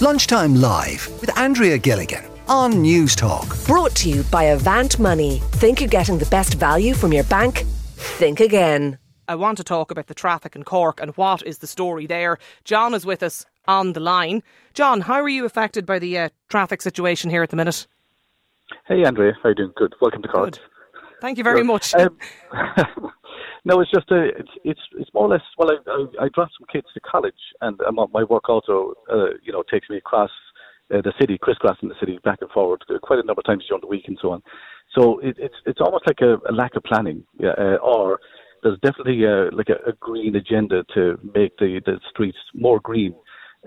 Lunchtime Live with Andrea Gilligan on Newstalk. Brought to you by Avant Money. Think you're getting the best value from your bank? Think again. I want to talk about the traffic in Cork and what is the story there. John is with us on the line. John, how are you affected by the uh, traffic situation here at the minute? Hey, Andrea. How are you doing? Good. Welcome to Cork. Good. Thank you very much. Um, no, it's just a, it's, it's it's more or less. Well, I I, I some kids to college, and um, my work also, uh, you know, takes me across uh, the city, crisscrossing the city back and forward quite a number of times during the week and so on. So it, it's it's almost like a, a lack of planning, yeah, uh, or there's definitely a, like a, a green agenda to make the the streets more green.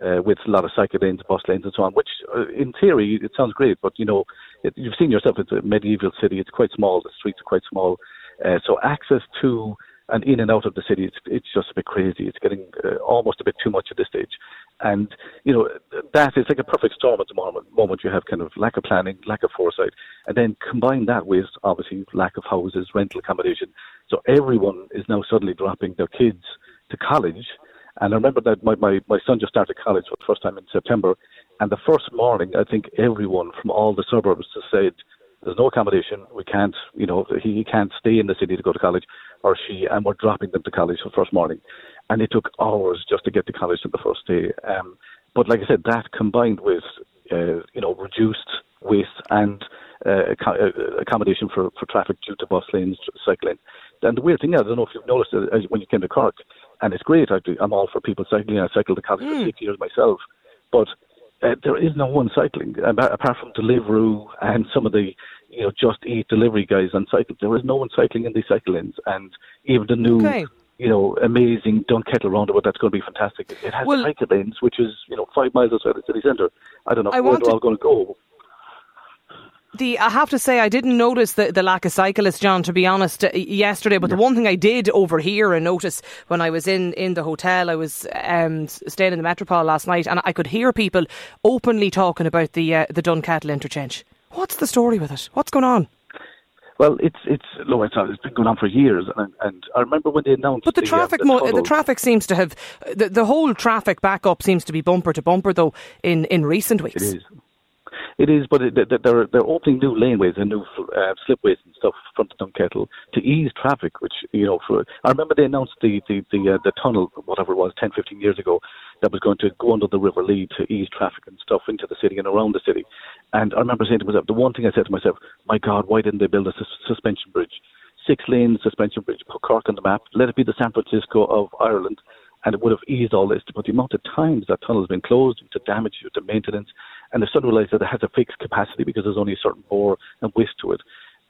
Uh, with a lot of cycle lanes, bus lanes, and so on. Which, uh, in theory, it sounds great, but you know, it, you've seen yourself. It's a medieval city. It's quite small. The streets are quite small. Uh, so access to and in and out of the city, it's, it's just a bit crazy. It's getting uh, almost a bit too much at this stage. And, you know, that is like a perfect storm at the moment. moment. You have kind of lack of planning, lack of foresight, and then combine that with obviously lack of houses, rental accommodation. So everyone is now suddenly dropping their kids to college. And I remember that my, my, my son just started college for the first time in September. And the first morning, I think everyone from all the suburbs said, there's no accommodation. We can't, you know, he, can't stay in the city to go to college, or she, and we're dropping them to college for the first morning. And it took hours just to get to college on the first day. Um, but like I said, that combined with, uh, you know, reduced waste and uh, uh accommodation for, for traffic due to bus lanes, cycling. And the weird thing, I don't know if you've noticed uh, when you came to Cork, and it's great. I, I'm all for people cycling. I cycled to college mm. for hmm. six years myself, but uh, there is no one cycling apart from Deliveroo and some of the you know just eat delivery guys on cycles. There is no one cycling in these cycle lanes, and even the new. Okay. You know, amazing Dunkettle roundabout. That's going to be fantastic. It has well, cycle lanes, which is you know five miles outside the city centre. I don't know I where they're all going to go the I have to say I didn't notice the, the lack of cyclists, John. To be honest, uh, yesterday. But the one thing I did overhear and notice when I was in, in the hotel, I was um, staying in the Metropole last night, and I could hear people openly talking about the uh, the Dunkettle interchange. What's the story with it? What's going on? Well, it's it's low. It's, it's been going on for years, and, and I remember when they announced. But the, the uh, traffic, uh, the, mo- the, traffic seems to have the, the whole traffic backup seems to be bumper to bumper though in, in recent weeks. It is. It is, but it, they're they're opening new laneways and new uh, slipways and stuff from the Dunkettle to ease traffic. Which you know, for I remember they announced the the the, uh, the tunnel, whatever it was, 10, 15 years ago, that was going to go under the River Lee to ease traffic and stuff into the city and around the city. And I remember saying to myself, the one thing I said to myself, my God, why didn't they build a sus- suspension bridge? Six lane suspension bridge, put Cork on the map, let it be the San Francisco of Ireland, and it would have eased all this. But the amount of times that tunnel has been closed to damage, to maintenance, and the sun realised that it has a fixed capacity because there's only a certain bore and width to it,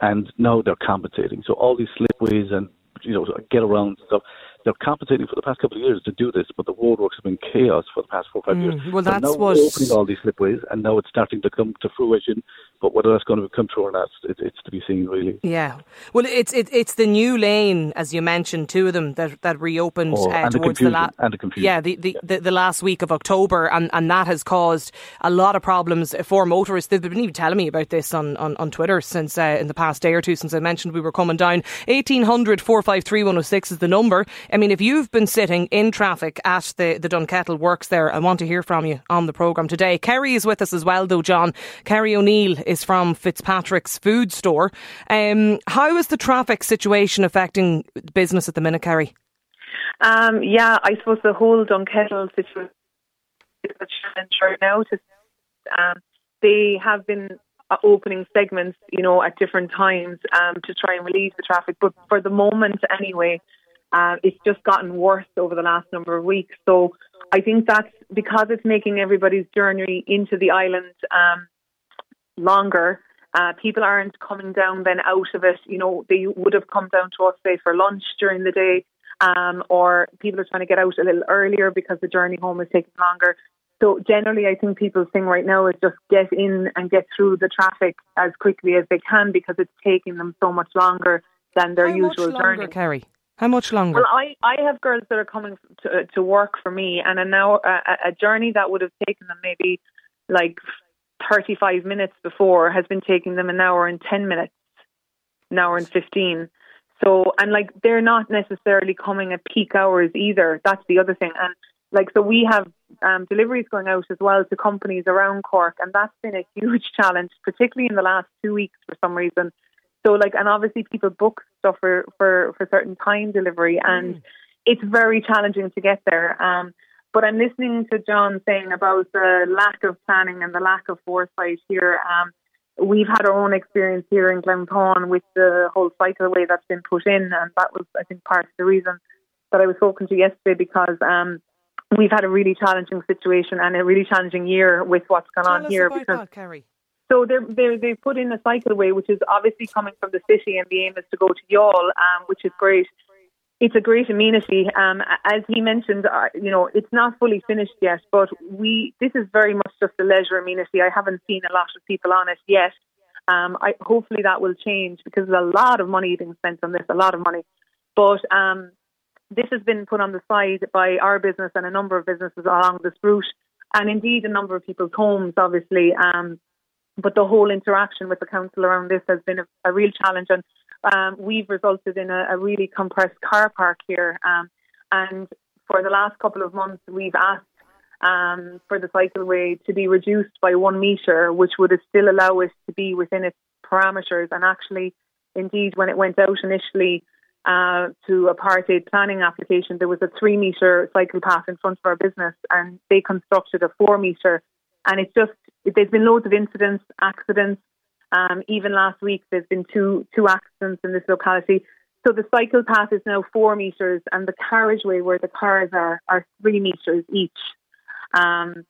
and now they're compensating. So all these slipways and you know get around stuff they're compensating for the past couple of years to do this, but the roadworks have been chaos for the past four or five mm, years. Well, that's now what opening all these slipways, and now it's starting to come to fruition. But whether that's going to come true or not, it, it's to be seen, really. Yeah. Well, it's it, it's the new lane, as you mentioned, two of them that that reopened oh, uh, towards the, the last and the confusion. Yeah, the the, yeah. the the last week of October, and and that has caused a lot of problems for motorists. They've been even telling me about this on on, on Twitter since uh, in the past day or two since I mentioned we were coming down. 1800 453 106 is the number. I mean, if you've been sitting in traffic at the, the Dunkettle works there. I want to hear from you on the programme today. Kerry is with us as well, though, John. Kerry O'Neill is from Fitzpatrick's Food Store. Um, how is the traffic situation affecting business at the minute, Kerry? Um, yeah, I suppose the whole Dunkettle situation is a challenge right now. To, um, they have been uh, opening segments, you know, at different times um, to try and relieve the traffic. But for the moment, anyway, uh, it's just gotten worse over the last number of weeks. So I think that's because it's making everybody's journey into the island um, longer. Uh, people aren't coming down then out of it. You know, they would have come down to us, say, for lunch during the day, um, or people are trying to get out a little earlier because the journey home is taking longer. So generally, I think people's thing right now is just get in and get through the traffic as quickly as they can because it's taking them so much longer than their How usual much longer, journey. Kerry? How much longer? Well, I, I have girls that are coming to, to work for me, and an hour, a, a journey that would have taken them maybe like 35 minutes before has been taking them an hour and 10 minutes, an hour and 15. So, and like they're not necessarily coming at peak hours either. That's the other thing. And like so we have um, deliveries going out as well to companies around Cork, and that's been a huge challenge, particularly in the last two weeks for some reason. So like, and obviously people book stuff for for for certain time delivery, and mm. it's very challenging to get there. Um, but I'm listening to John saying about the lack of planning and the lack of foresight here. Um, we've had our own experience here in Glounthaune with the whole cycleway that's been put in, and that was, I think, part of the reason that I was spoken to yesterday because um, we've had a really challenging situation and a really challenging year with what's gone Tell on here. because that, Kerry. So they're, they're, they've put in a cycleway, which is obviously coming from the city, and the aim is to go to Youghal, um, which is great. It's a great amenity. Um, as he mentioned, uh, you know, it's not fully finished yet, but we this is very much just a leisure amenity. I haven't seen a lot of people on it yet. Um, I, hopefully that will change because there's a lot of money being spent on this, a lot of money. But um, this has been put on the side by our business and a number of businesses along this route, and indeed a number of people's homes, obviously. Um, but the whole interaction with the council around this has been a, a real challenge, and um, we've resulted in a, a, really compressed car park here. Um, and for the last couple of months, we've asked um, for the cycleway to be reduced by one metre, which would still allow us to be within its parameters. And actually, indeed, when it went out initially uh, to a Part 8 planning application, there was a three metre cycle path in front of our business, and they constructed a four metre. And it's just, there's been loads of incidents, accidents. Um, even last week, there's been two two accidents in this locality. So the cycle path is now four metres, and the carriageway where the cars are are three metres each. Um,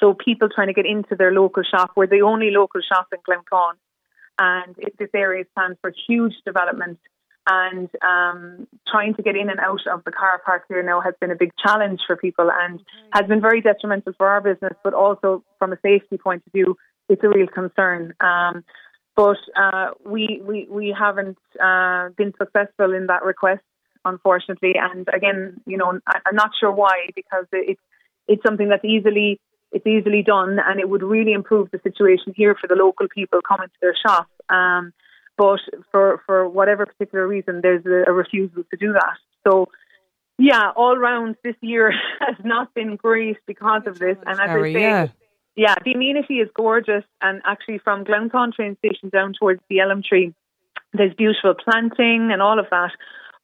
so people trying to get into their local shop, we're the only local shop in Glounthaune, and it, this area is planned for huge development. And um, trying to get in and out of the car park here now has been a big challenge for people and has been very detrimental for our business, but also from a safety point of view, it's a real concern. Um, but uh, we, we we haven't uh, been successful in that request, unfortunately. And again, you know, I'm not sure why because it's it's something that's easily it's easily done, and it would really improve the situation here for the local people coming to their shop. Um, but for for whatever particular reason, there's a, a refusal to do that. So yeah, all round this year has not been great because of this. And as I say, yeah. the amenity is gorgeous. And actually, from Glounthaune train station down towards the Elm Tree, there's beautiful planting and all of that.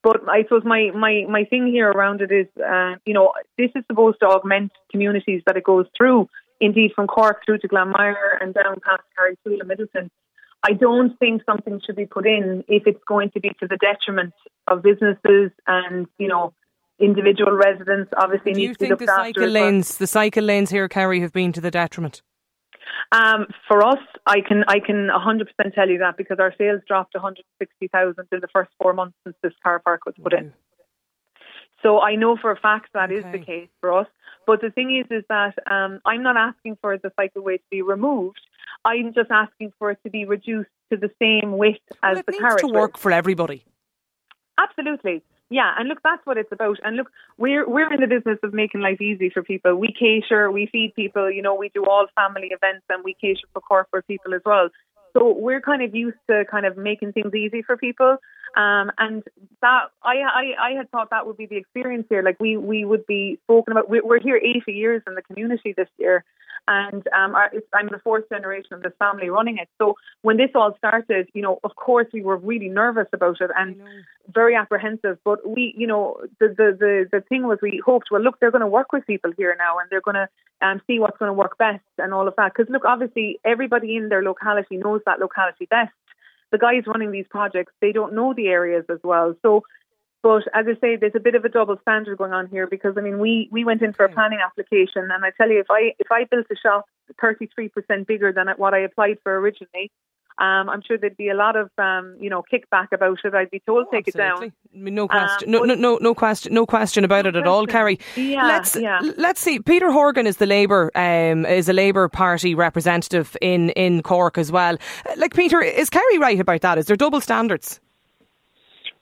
But I suppose my, my, my thing here around it is, uh, you know, this is supposed to augment communities that it goes through. Indeed, from Cork through to Glanmire and down past Carrigtwohill and Midleton. I don't think something should be put in if it's going to be to the detriment of businesses and, you know, individual residents obviously Do need to be looked the cycle lanes, the cycle lanes here, Kerry, have been to the detriment? Um, for us, I can I can 100% tell you that because our sales dropped 160,000 in the first four months since this car park was put in. So I know for a fact that okay. is the case for us. But the thing is, is that um, I'm not asking for the cycleway to be removed. I'm just asking for it to be reduced to the same width well, as it the needs carriage. to work for everybody. Absolutely. Yeah, and look, that's what it's about. And look, we're we're in the business of making life easy for people. We cater, we feed people. You know, we do all family events, and we cater for corporate people as well. So we're kind of used to kind of making things easy for people. Um, and that I, I I had thought that would be the experience here. Like we we would be spoken about. We're here 80 years in the community this year, and um, I'm the fourth generation of this family running it. So when this all started, you know, of course we were really nervous about it and very apprehensive. But we, you know, the the the, the thing was we hoped, well, look, they're going to work with people here now, and they're going to um, see what's going to work best and all of that. Because look, obviously everybody in their locality knows that locality best. The guys running these projects, they don't know the areas as well. So but as I say, there's a bit of a double standard going on here because I mean, we we went in for a planning application, and I tell you, if I if I built a shop 33% bigger than what I applied for originally, um, I'm sure there'd be a lot of um, you know kickback about it. I'd be told oh, take absolutely. it down. I mean, no question, um, no, no, no, no question, no question about no it at all, Kerry. Yeah, let's yeah. let's see. Peter Horgan is the Labour um, is a Labour Party representative in in Cork as well. Like Peter, is Kerry right about that? Is there double standards?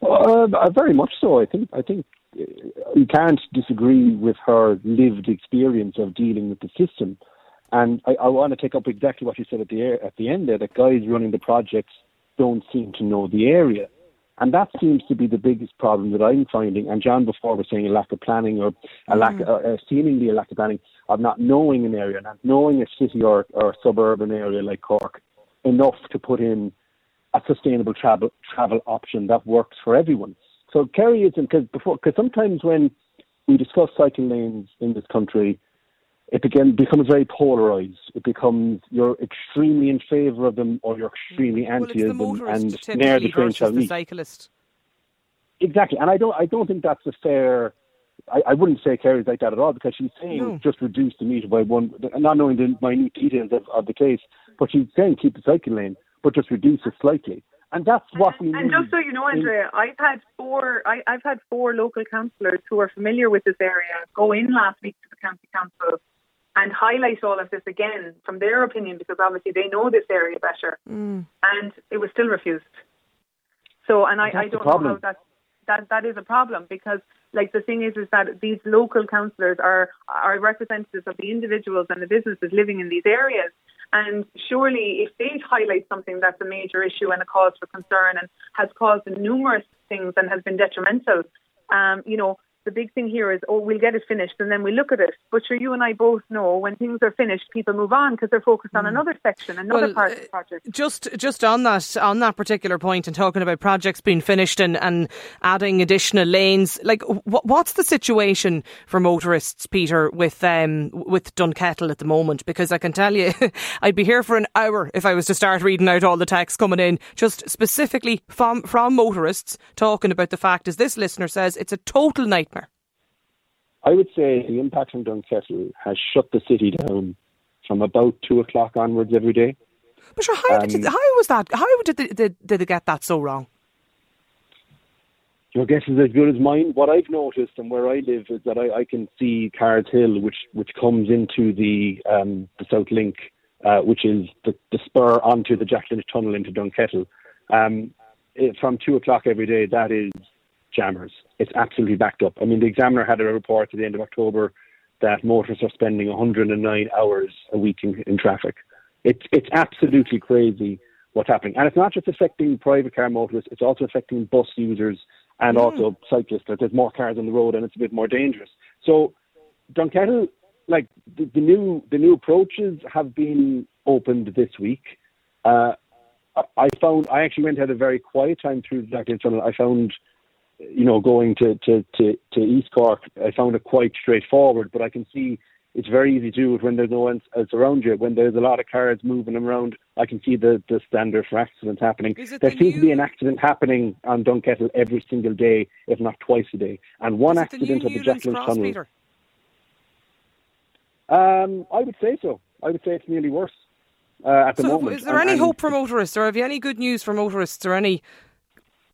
Uh, very much so. I think I think you can't disagree with her lived experience of dealing with the system. And I, I want to take up exactly what you said at the at the end there. That guys running the projects don't seem to know the area. And that seems to be the biggest problem that I'm finding. And John before was saying a lack of planning or a lack, mm. uh, seemingly a lack of planning of not knowing an area, not knowing a city or, or suburban area like Cork enough to put in a sustainable travel travel option that works for everyone. So Kerry isn't because before because sometimes when we discuss cycle lanes in this country, it begin, becomes very polarized. It becomes you're extremely in favour of them or you're extremely well, anti them, and near the train shall meet. Cyclist. Exactly, and I don't I don't think that's a fair. I, I wouldn't say Kerry's like that at all because she's saying no. just reduce the meter by one, not knowing the minute details of, of the case, but she's saying keep the cycle lane, but just reduce it slightly. And that's what we and, need. And just so you know, Andrea, I've had four. I, I've had four local councillors who are familiar with this area go in last week to the county council and highlight all of this again from their opinion because obviously they know this area better. Mm. And it was still refused. So, and I, I don't know how that that that is a problem because like the thing is is that these local councillors are are representatives of the individuals and the businesses living in these areas and surely if they highlight something that's a major issue and a cause for concern and has caused numerous things and has been detrimental. Um, you know the big thing here is, oh, we'll get it finished and then we look at it. But sure, you and I both know when things are finished, people move on because they're focused on mm. another section, another well, part of the project. Just, just on that, on that particular point, and talking about projects being finished and, and adding additional lanes, like what, what's the situation for motorists, Peter, with um, with Dunkettle at the moment? Because I can tell you, I'd be here for an hour if I was to start reading out all the texts coming in, just specifically from from motorists talking about the fact, as this listener says, it's a total nightmare I would say the impact on Dunkettle has shut the city down from about two o'clock onwards every day. But sure, how, um, did, how was that? How did they, did, did they get that so wrong? Your guess is as good as mine. What I've noticed and where I live is that I, I can see Cards Hill, which which comes into the um, the South Link, uh, which is the, the spur onto the Jack Lynch Tunnel into Dunkettle. Um, it, from two o'clock every day, that is jammers. It's absolutely backed up. I mean, the Examiner had a report at the end of October that motorists are spending 109 hours a week in, in traffic. It's it's absolutely crazy what's happening, and it's not just affecting private car motorists; it's also affecting bus users and mm. also cyclists. There's more cars on the road, and it's a bit more dangerous. So, Dunkettle, like the, the new the new approaches have been opened this week. Uh, I found I actually went had a very quiet time through the Jack Tunnel. I found you know, going to, to, to, to East Cork, I found it quite straightforward, but I can see it's very easy to do it when there's no one else around you. When there's a lot of cars moving around, I can see the, the standard for accidents happening. There the seems new... to be an accident happening on Dunkettle every single day, if not twice a day. And one accident at the Jack Tunnel. Um, I would say so. I would say it's nearly worse. Uh, at the so moment. Is there and, any hope for motorists, or have you any good news for motorists, or any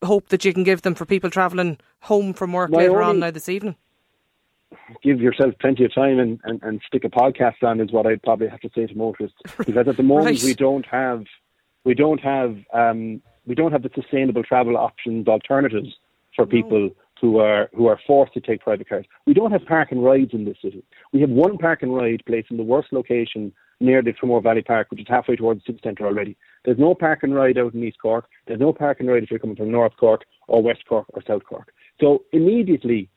hope that you can give them for people travelling home from work later on now this evening? Give yourself plenty of time and, and, and stick a podcast on is what I'd probably have to say to motorists because at the moment right. we don't have we don't have um, we don't have the sustainable travel options alternatives for people no. who are who are forced to take private cars. We don't have park and rides in this city. We have one park and ride placed in the worst location near the Tramore Valley Park, which is halfway towards the city centre already. There's no park and ride out in East Cork. There's no park and ride if you're coming from North Cork or West Cork or South Cork. So immediately,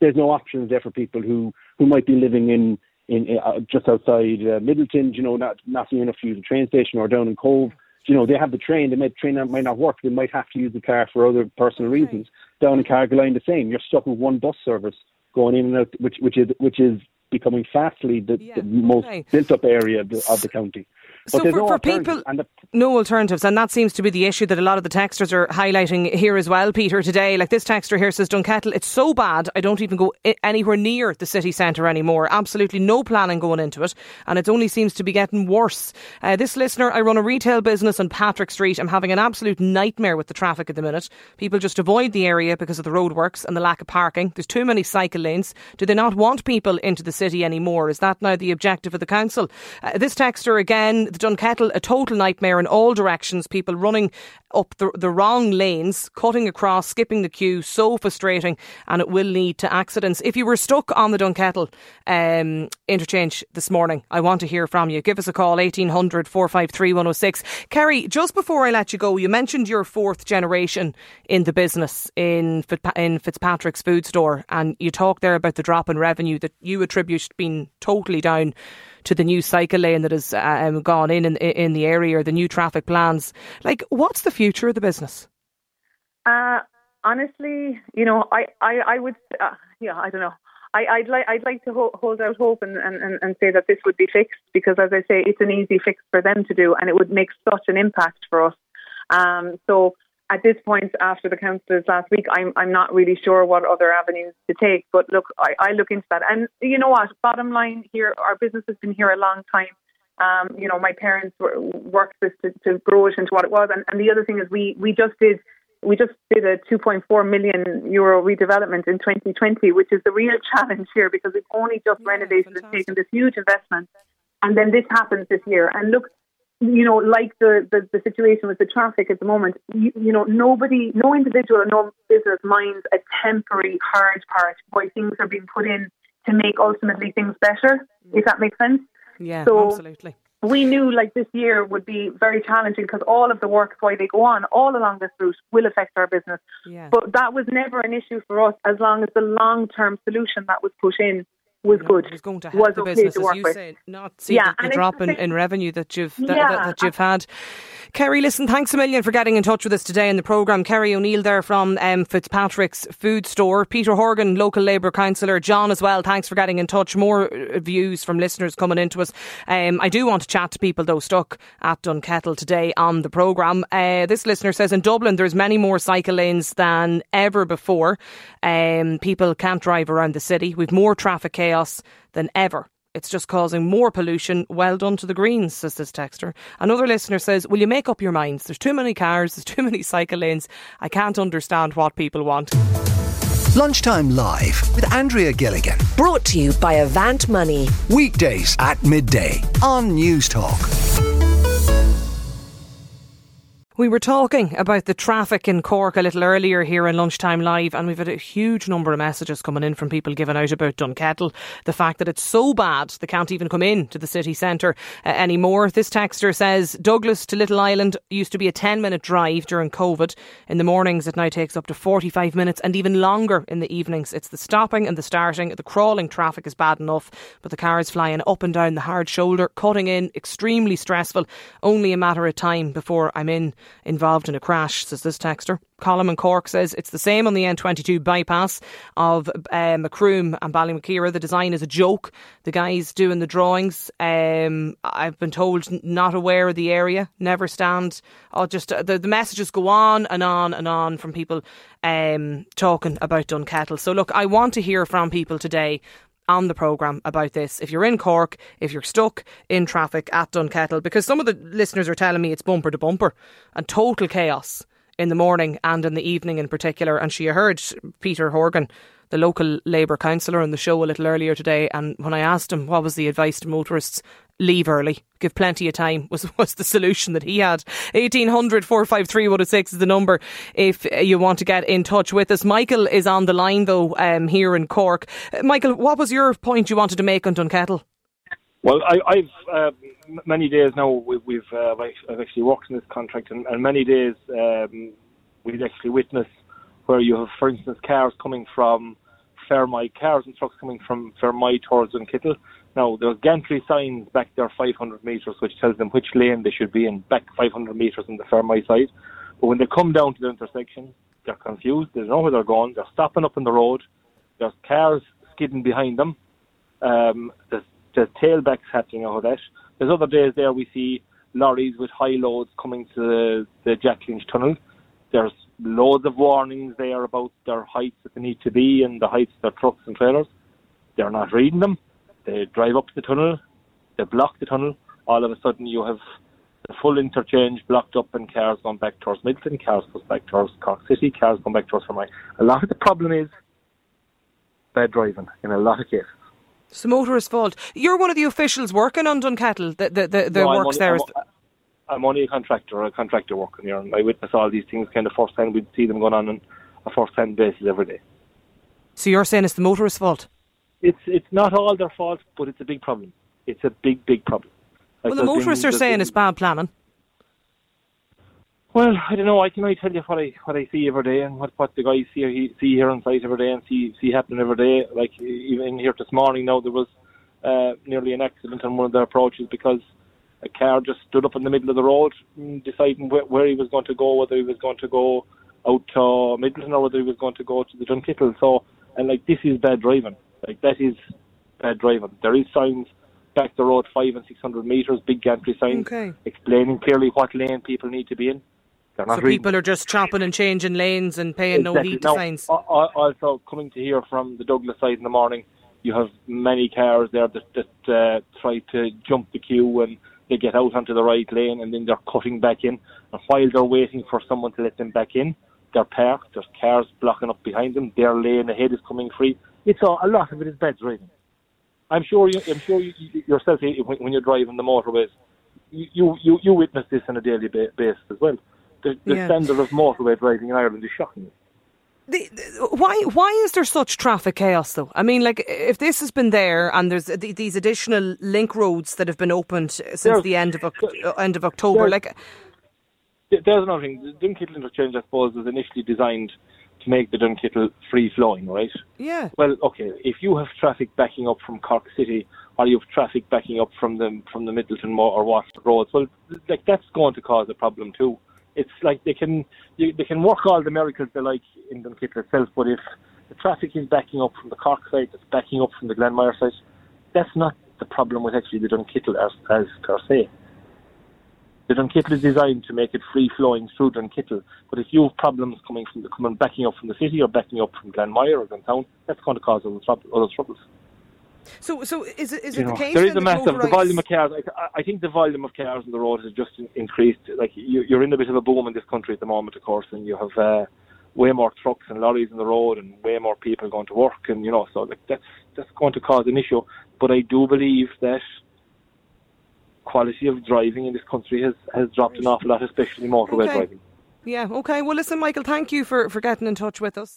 there's no options there for people who, who might be living in, in uh, just outside uh, Midleton, you know, not, not near enough to use the train station or down in Cobh. You know, they have the train, they might, the train might not work, they might have to use the car for other personal reasons. Down in Carrigaline, the same. You're stuck with one bus service going in and out, which, which is, which is becoming fastly the, yeah, the most okay. built up area of the, of the county. So for, no for people, the, no alternatives, and that seems to be the issue that a lot of the texters are highlighting here as well, Peter. Today, like this texter here says, Dunkettle, it's so bad I don't even go anywhere near the city centre anymore. Absolutely no planning going into it, and it only seems to be getting worse. Uh, this listener, I run a retail business on Patrick Street. I'm having an absolute nightmare with the traffic at the minute. People just avoid the area because of the roadworks and the lack of parking. There's too many cycle lanes. Do they not want people into the city anymore? Is that now the objective of the council? Uh, this texter again the Dunkettle a total nightmare in all directions. People running up the, the wrong lanes, cutting across, skipping the queue. So frustrating, and it will lead to accidents. If you were stuck on the Dunkettle um, interchange this morning, I want to hear from you. Give us a call 1800 453 106. Kerry, just before I let you go, you mentioned your fourth generation in the business in in Fitzpatrick's food store, and you talked there about the drop in revenue that you attribute being totally down to the new cycle lane that has um, gone in, in in the area or the new traffic plans. Like, what's the future of the business? Uh, honestly, you know, I I, I would, uh, yeah, I don't know. I, would like I'd like to ho- hold out hope and, and, and say that this would be fixed because, as I say, it's an easy fix for them to do, and it would make such an impact for us. Um, so at this point, after the councillors last week, I'm I'm not really sure what other avenues to take. But look, I, I look into that, and you know what? Bottom line here, our business has been here a long time. Um, you know, my parents were, worked this to, to grow it into what it was, and, and the other thing is we we just did we just did a 2.4 million euro redevelopment in 2020, which is the real challenge here because we've only just yeah, renovated fantastic. and taken this huge investment, and then this happens this year. And look, you know, like the, the, the situation with the traffic at the moment, you, you know, nobody, no individual no business minds a temporary hard part why things are being put in to make ultimately things better, if that makes sense. Yeah, so absolutely. We knew like this year would be very challenging because all of the work why they go on all along this route will affect our business. Yeah. But that was never an issue for us as long as the long term solution that was put in was good. It was going to help the okay business, as you with. say, not see yeah, the, the drop in, in revenue that you've that, yeah, that, that you've had. Kerry, listen, thanks a million for getting in touch with us today in the programme. Kerry O'Neill there from um, Fitzpatrick's Food Store. Peter Horgan, local Labour councillor. John as well, thanks for getting in touch. More uh, views from listeners coming into us. Um, I do want to chat to people though stuck at Dunkettle today on the programme. Uh, this listener says in Dublin there's many more cycle lanes than ever before. Um, people can't drive around the city. We've more traffic chaos than ever. It's just causing more pollution. Well done to the Greens, says this texter. Another listener says, Will you make up your minds? There's too many cars, there's too many cycle lanes. I can't understand what people want. Lunchtime Live with Andrea Gilligan. Brought to you by Avant Money. Weekdays at midday on Newstalk. We were talking about the traffic in Cork a little earlier here in Lunchtime Live, and we've had a huge number of messages coming in from people giving out about Dunkettle. The fact that it's so bad they can't even come in to the city centre uh, anymore. This texter says Douglas to Little Island used to be a 10 minute drive during COVID. In the mornings, it now takes up to 45 minutes and even longer in the evenings. It's the stopping and the starting. The crawling traffic is bad enough, but the cars flying up and down the hard shoulder, cutting in, extremely stressful. Only a matter of time before I'm in involved in a crash, says this texter. Colin and Cork says it's the same on the N22 bypass of uh, Macroom and Ballymakeera. The design is a joke. The guys doing the drawings, um, I've been told, not aware of the area, never stand. Oh, just uh, the, the messages go on and on and on from people um, talking about Dunkettle. So, look, I want to hear from people today on the programme about this. If you're in Cork, if you're stuck in traffic at Dunkettle, because some of the listeners are telling me it's bumper to bumper and total chaos in the morning and in the evening in particular. And she heard Peter Horgan the local Labour councillor on the show a little earlier today, and when I asked him what was the advice to motorists, leave early, give plenty of time was was the solution that he had. 1800 453 106 is the number if you want to get in touch with us. Michael is on the line though um, here in Cork. Uh, Michael, what was your point you wanted to make on Dunkettle? Well, I, have uh, many days now. We, we've uh, I've actually worked in this contract, and, and many days um, we've actually witnessed where you have, for instance, cars coming from Fermoy, cars and trucks coming from Fermoy towards Dunkettle. Now, there's gantry signs back there 500 metres, which tells them which lane they should be in, back 500 metres on the Fermoy side. But when they come down to the intersection, they're confused, they don't know where they're going, they're stopping up on the road, there's cars skidding behind them, um, there's, there's tailbacks happening out of that. There's other days there we see lorries with high loads coming to the, the Jack Lynch tunnel. There's loads of warnings there about their heights that they need to be and the heights of their trucks and trailers. They're not reading them. They drive up to the tunnel, they block the tunnel. All of a sudden, you have the full interchange blocked up and cars going back towards Midland, cars going back towards Cork City, cars going back towards Fermoy. A lot of the problem is bad driving in a lot of cases. It's the motorist's fault. You're one of the officials working on Dunkettle. The the the, the No, works only- there. I'm, is- I'm only a contractor, a contractor working here, and I witness all these things kind of first hand. We'd see them going on on a first hand basis every day. so you're saying it's the motorist's fault? It's it's not all their fault, but it's a big problem. It's a big, big problem. Like Well, the been- motorists are saying been- it's bad planning. Well, I don't know. I can only tell you what I what I see every day and what what the guys see he- see here on site every day and see see happening every day. Like even here this morning, now there was uh, nearly an accident on one of their approaches because a car just stood up in the middle of the road, deciding where, where he was going to go, whether he was going to go out to Midleton or whether he was going to go to the Dunkettle. So, and like this is bad driving. Like that is bad driving. There is signs back the road five and six hundred meters, big gantry signs Okay. explaining clearly what lane people need to be in. So people are just chopping and changing lanes and paying no heed to Now, signs. al- al- Also, coming to here from the Douglas side in the morning, you have many cars there that, that uh, try to jump the queue and they get out onto the right lane and then they're cutting back in. And while they're waiting for someone to let them back in, they're parked. There's cars blocking up behind them. Their lane ahead is coming free. It's a, a lot of it is bad driving. I'm sure you, I'm sure you, you yourself eh, when, when you're driving the motorways, you you you witness this on a daily basis as well. The, the Yeah. standard of motorway driving in Ireland is shocking. The, the- why why is there such traffic chaos though? I mean, like if this has been there and there's th- these additional link roads that have been opened since There's- the end of uh, end of October, there's- like There's another thing. The Dunkettle interchange, I suppose, was initially designed to make the Dunkettle free flowing, right? yeah, Well, okay, if you have traffic backing up from Cork City or you have traffic backing up from the from the Midleton or Waterford roads, well, like that's going to cause a problem too. It's like they can you, they can work all the miracles they like in Dunkettle itself, but if the traffic is backing up from the Cork side, it's backing up from the Glanmire side, that's not the problem with actually the Dunkettle as as per se. The Dunkettle is designed to make it free flowing through Dunkettle, but if you have problems coming from the coming backing up from the city or backing up from Glanmire or Glounthaune, that's going to cause other, troub- other troubles. So so is it is You it know, the case there is a massive the volume of cars. I, I think the volume of cars on the road has just increased. Like you, you're in a bit of a boom in this country at the moment, of course, and you have uh, way more trucks and lorries on the road, and way more people going to work, and you know, so like that's that's going to cause an issue. But I do believe that quality of driving in this country has has dropped an awful lot, especially motorway Okay. driving. Yeah, okay. Well, listen, Michael, thank you for, for getting in touch with us.